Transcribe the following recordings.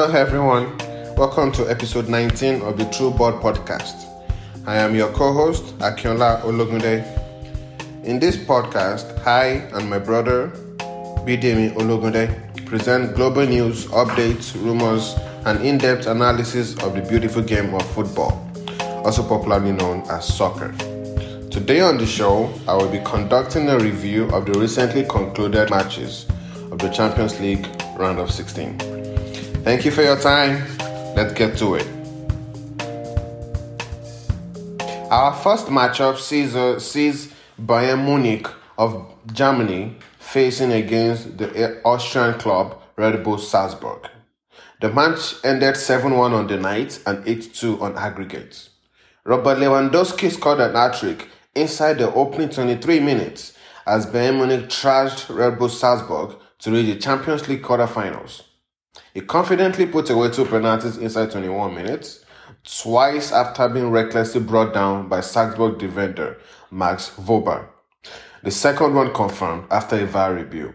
Hello, everyone. Welcome to episode 19 of the True Ball podcast. I am your co host, Akiola Ologunde. In this podcast, I and my brother, Bidemi Ologunde, present global news, updates, rumors, and in depth analysis of the beautiful game of football, also popularly known as soccer. Today on the show, I will be conducting a review of the recently concluded matches of the Champions League round of 16. Thank you for your time. Let's get to it. Our first matchup sees, uh, sees Bayern Munich of Germany facing against the Austrian club Red Bull Salzburg. The match ended 7 1 on the night and 8 2 on aggregate. Robert Lewandowski scored an hat trick inside the opening 23 minutes as Bayern Munich trashed Red Bull Salzburg to reach the Champions League quarterfinals. He confidently put away two penalties inside 21 minutes, twice after being recklessly brought down by Salzburg defender Max Wöber. The second one confirmed after a VAR review.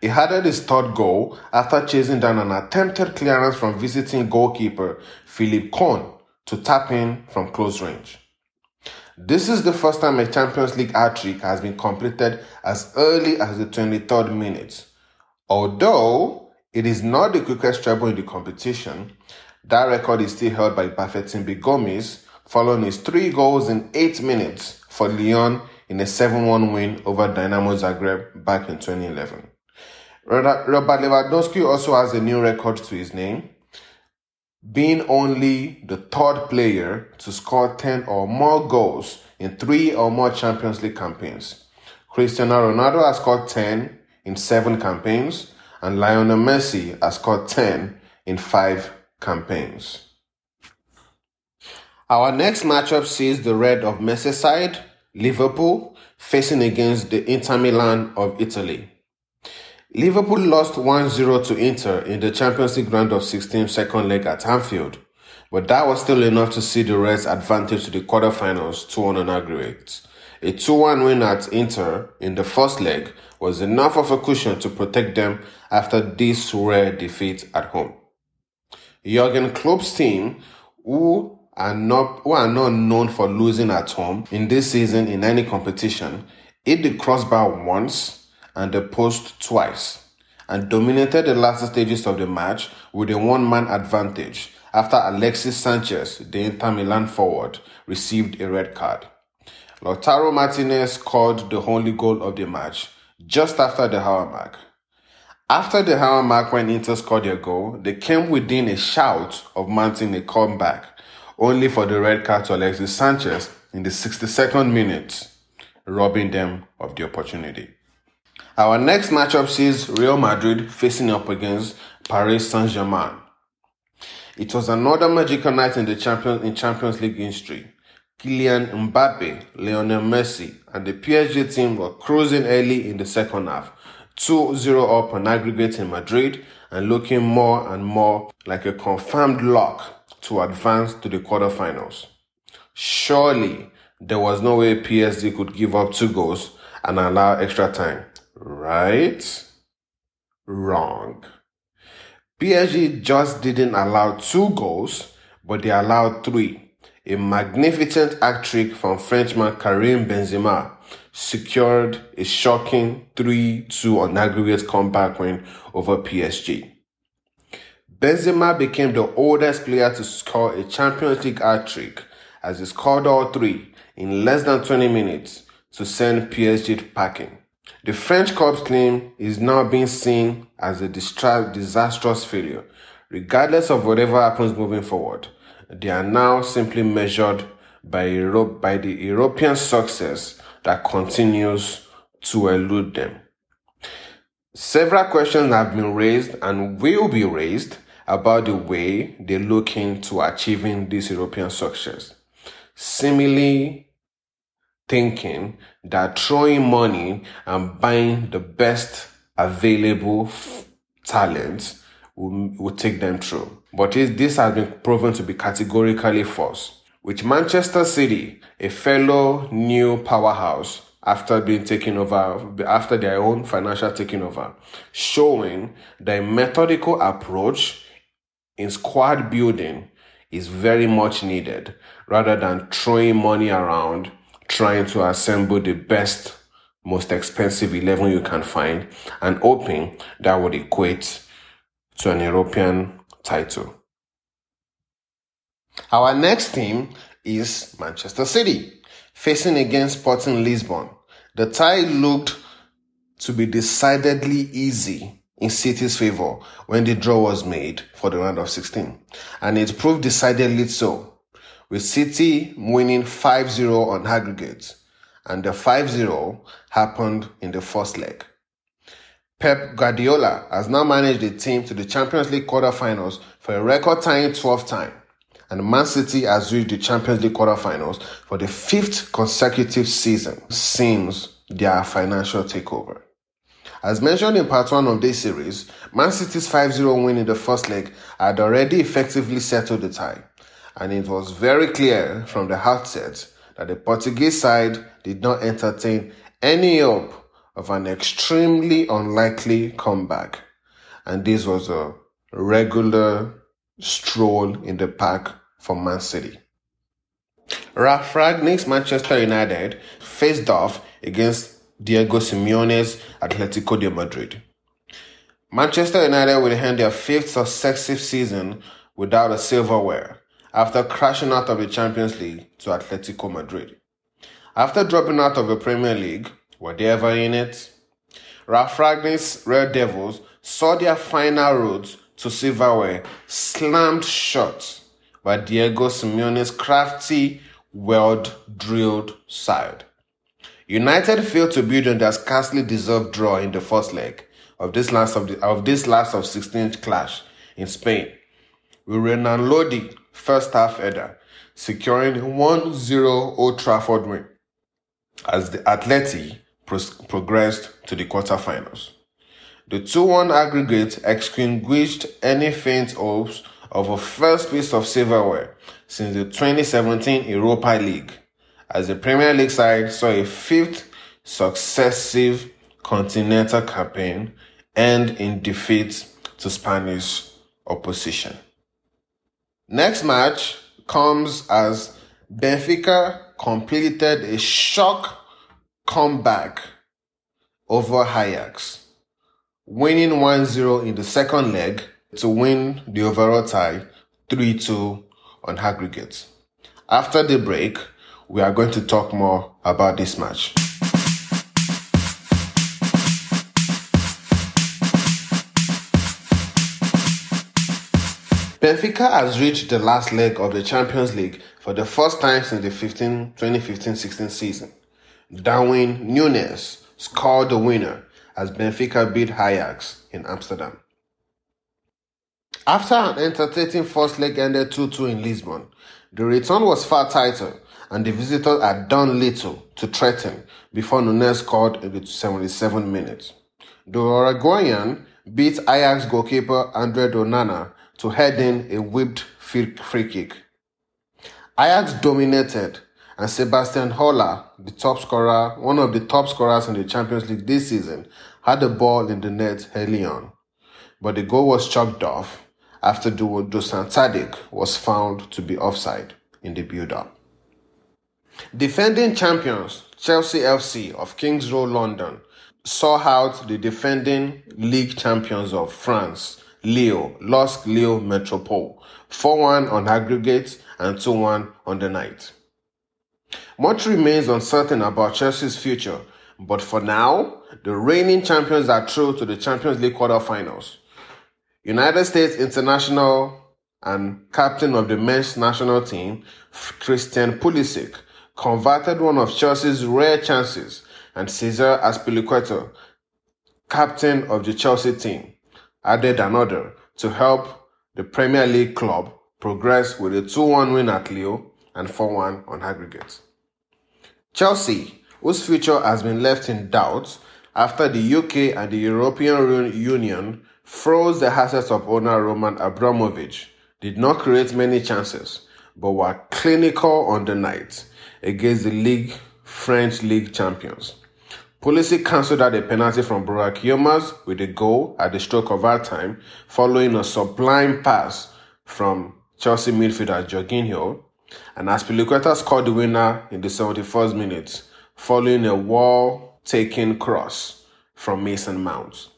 He added his third goal after chasing down an attempted clearance from visiting goalkeeper Philipp Kohn to tap in from close range. This is the first time a Champions League hat trick has been completed as early as the 23rd minute. Although it is not the quickest treble in the competition, that record is still held by Bafétimbi Gomis following his three goals in eight minutes for Lyon in a 7-1 win over Dynamo Zagreb back in 2011. Robert Lewandowski also has a new record to his name being only the third player to score 10 or more goals in three or more Champions League campaigns. Cristiano Ronaldo has scored 10 in seven campaigns, and Lionel Messi has scored 10 in five campaigns. Our next matchup sees the red of Merseyside, Liverpool, facing against the Inter Milan of Italy. Liverpool lost 1-0 to Inter in the Champions League round of 16 second leg at Anfield, but that was still enough to see the Reds advantage to the quarterfinals 2-1 on aggregate. A 2-1 win at Inter in the first leg was enough of a cushion to protect them after this rare defeat at home. Jurgen Klopp's team, who are not who are not known for losing at home in this season in any competition, hit the crossbar once and the post twice and dominated the latter stages of the match with a one man advantage after Alexis Sanchez, the Inter Milan forward, received a red card. Lautaro Martinez scored the only goal of the match just after the hour mark. After the hour mark, when Inter scored their goal, they came within a shout of mounting a comeback, only for the red card to Alexis Sanchez in the 62nd minute, robbing them of the opportunity. Our next matchup sees Real Madrid facing up against Paris Saint-Germain. It was another magical night in the Champions in Champions League history. Kylian Mbappe, Lionel Messi, and the PSG team were cruising early in the second half, 2-0 up on aggregate in Madrid and looking more and more like a confirmed lock to advance to the quarterfinals. Surely there was no way PSG could give up two goals and allow extra time. Right? Wrong. PSG just didn't allow two goals, but they allowed three. A magnificent hat trick from Frenchman Karim Benzema secured a shocking 3-2 on aggregate comeback win over PSG. Benzema became the oldest player to score a Champions League hat trick as he scored all three in less than 20 minutes to send PSG packing. The French club's claim is now being seen as a disastrous failure. Regardless of whatever happens moving forward, they are now simply measured by, Europe, by the European success that continues to elude them. Several questions have been raised and will be raised about the way they look into achieving this European success. Seemingly, thinking that throwing money and buying the best available f- talent will, will take them through. But this has been proven to be categorically false. With Manchester City, a fellow new powerhouse, after being taken over, after their own financial taking over, showing the methodical approach in squad building is very much needed rather than throwing money around trying to assemble the best, most expensive 11 you can find and hoping that would equate to an European title. Our next team is Manchester City, facing against Sporting Lisbon. The tie looked to be decidedly easy in City's favor when the draw was made for the round of 16, and it proved decidedly so, with City winning 5-0 on aggregate, and the 5-0 happened in the first leg. Pep Guardiola has now managed the team to the Champions League quarterfinals for a record-tying 12th time and Man City has reached the Champions League quarterfinals for the fifth consecutive season since their financial takeover. As mentioned in part one of this series, Man City's 5 0 win in the first leg had already effectively settled the tie, and it was very clear from the outset that the Portuguese side did not entertain any hope of an extremely unlikely comeback, and this was a regular stroll in the park for Man City. Ralf Rangnick's Manchester United faced off against Diego Simeone's Atletico de Madrid. Manchester United will end their fifth successive season without a silverware after crashing out of the Champions League to Atletico Madrid. After dropping out of the Premier League, were they ever in it? Ralf Rangnick's Red Devils saw their final route to silverware slammed shut by Diego Simeone's crafty, well-drilled side. United failed to build on their scarcely deserved draw in the first leg of this last of, the, of this last of 16 clash in Spain, with Renan Lodi first half header securing 1-0 Old Trafford win as the Atleti progressed to the quarterfinals. The 2-1 aggregate extinguished any faint hopes of a first piece of silverware since the 2017 Europa League, as the Premier League side saw a fifth successive continental campaign end in defeat to Spanish opposition. Next match comes as Benfica completed a shock comeback over Ajax, winning 1-0 in the second leg to win the overall tie 3 2 on aggregate. After the break, we are going to talk more about this match. Benfica has reached the last leg of the Champions League for the first time since the 2015-16 season. Darwin Nunez scored the winner as Benfica beat Ajax in Amsterdam. After an entertaining first leg ended 2-2 in Lisbon, the return was far tighter and the visitors had done little to threaten before Nunez scored in the 77 minutes. The Uruguayan beat Ajax goalkeeper Andre Onana to head in a whipped free kick. Ajax dominated and Sebastien Haller, the top scorer, one of the top scorers in the Champions League this season, had the ball in the net early on. But the goal was chalked off after Dusan Tadic was found to be offside in the build-up. Defending champions Chelsea FC of Kings Road, London saw out the defending league champions of France, Lille, LOSC Lille Metropole, 4-1 on aggregate and 2-1 on the night. Much remains uncertain about Chelsea's future, but for now, the reigning champions are through to the Champions League quarterfinals. United States international and captain of the men's national team, Christian Pulisic, converted one of Chelsea's rare chances, and Cesar Azpilicueta, captain of the Chelsea team, added another to help the Premier League club progress with a 2-1 win at Leo and 4-1 on aggregate. Chelsea, whose future has been left in doubt after the UK and the European Union froze the assets of owner Roman Abramovich, did not create many chances, but were clinical on the night against the league French league champions, Pulisic cancelled out a penalty from Burak Yilmaz with a goal at the stroke of our time, following a sublime pass from Chelsea midfielder Jorginho, and Azpilicueta scored the winner in the 71st minute, following a wall-taking cross from Mason Mount.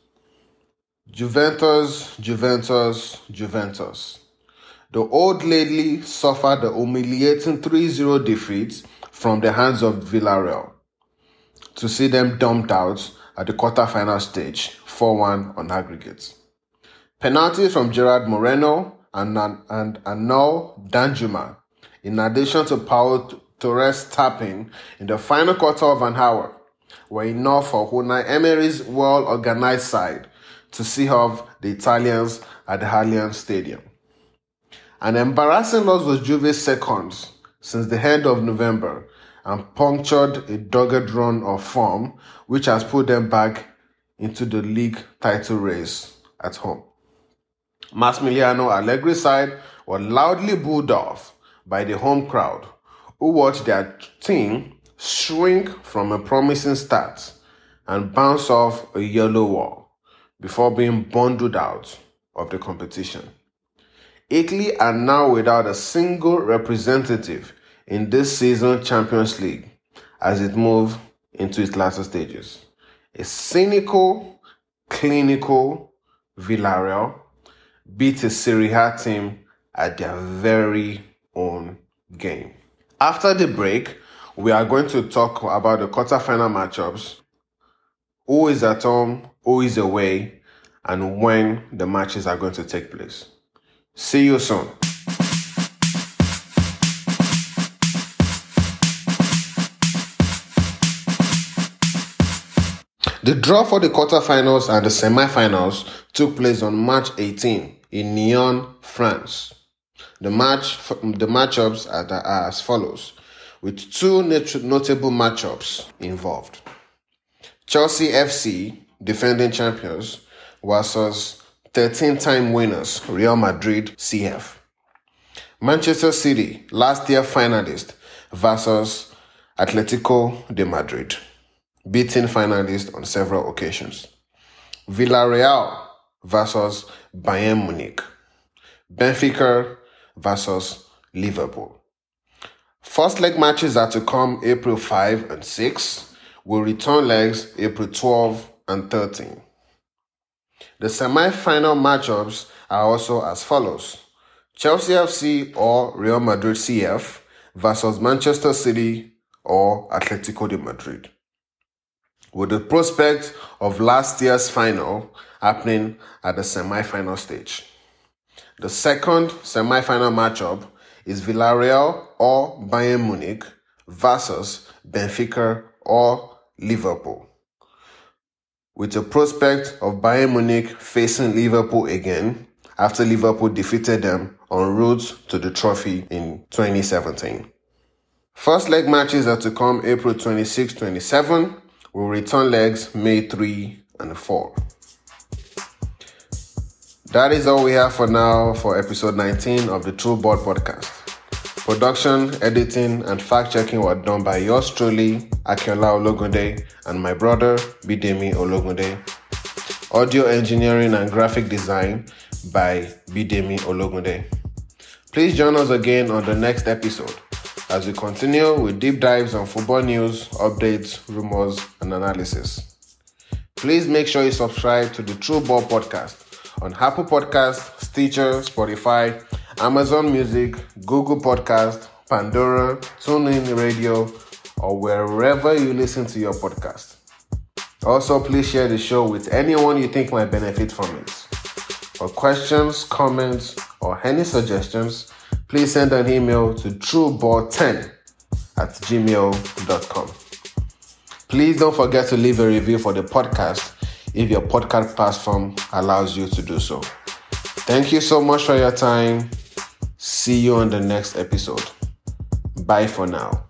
Juventus, Juventus, Juventus. The old lady suffered the humiliating 3-0 defeat from the hands of Villarreal to see them dumped out at the quarter-final stage, 4-1 on aggregate. Penalties from Gerard Moreno and, and Arnaut Danjuma, in addition to Pau Torres tapping in the final quarter of an hour, were enough for Unai Emery's well-organized side to see off the Italians at the Allianz Stadium. An embarrassing loss was Juve's seconds since the end of November and punctured a dogged run of form which has put them back into the league title race at home. Massimiliano Allegri's side were loudly booed off by the home crowd who watched their team shrink from a promising start and bounce off a yellow wall before being bundled out of the competition. Italy are now without a single representative in this season Champions League as it moves into its latter stages. A cynical, clinical Villarreal beat a Serie A team at their very own game. After the break, we are going to talk about the quarterfinal matchups, who is at home, who is away, and when the matches are going to take place. See you soon. The draw for the quarterfinals and the semifinals took place on March 18 in Nyon, France. The match the matchups are, are as follows, with two notable matchups involved. Chelsea FC, defending champions, versus 13-time winners Real Madrid CF. Manchester City, last year finalist, versus Atletico de Madrid beating finalists on several occasions. Villarreal versus Bayern Munich. Benfica versus Liverpool. First leg matches are to come April 5 and 6, will return legs April 12 and 13. The semi-final matchups are also as follows. Chelsea FC or Real Madrid CF versus Manchester City or Atletico de Madrid with the prospect of last year's final happening at the semi-final stage. The second semi-final matchup is Villarreal or Bayern Munich versus Benfica or Liverpool. With the prospect of Bayern Munich facing Liverpool again after Liverpool defeated them en route to the trophy in 2017. First leg matches are to come April 26 27 We'll return legs May 3 and 4. That is all we have for now for episode 19 of the True Ball podcast. Production, editing, and fact checking were done by yours truly, Akiola Ologunde, and my brother, Bidemi Ologunde. Audio engineering and graphic design by Bidemi Ologunde. Please join us again on the next episode as we continue with deep dives on football news, updates, rumors, and analysis. Please make sure you subscribe to the True Ball podcast on Apple Podcast, Stitcher, Spotify, Amazon Music, Google Podcast, Pandora, TuneIn Radio, or wherever you listen to your podcast. Also, please share the show with anyone you think might benefit from it. For questions, comments, or any suggestions, please send an email to trueball10 at gmail.com. Please don't forget to leave a review for the podcast if your podcast platform allows you to do so. Thank you so much for your time. See you on the next episode. Bye for now.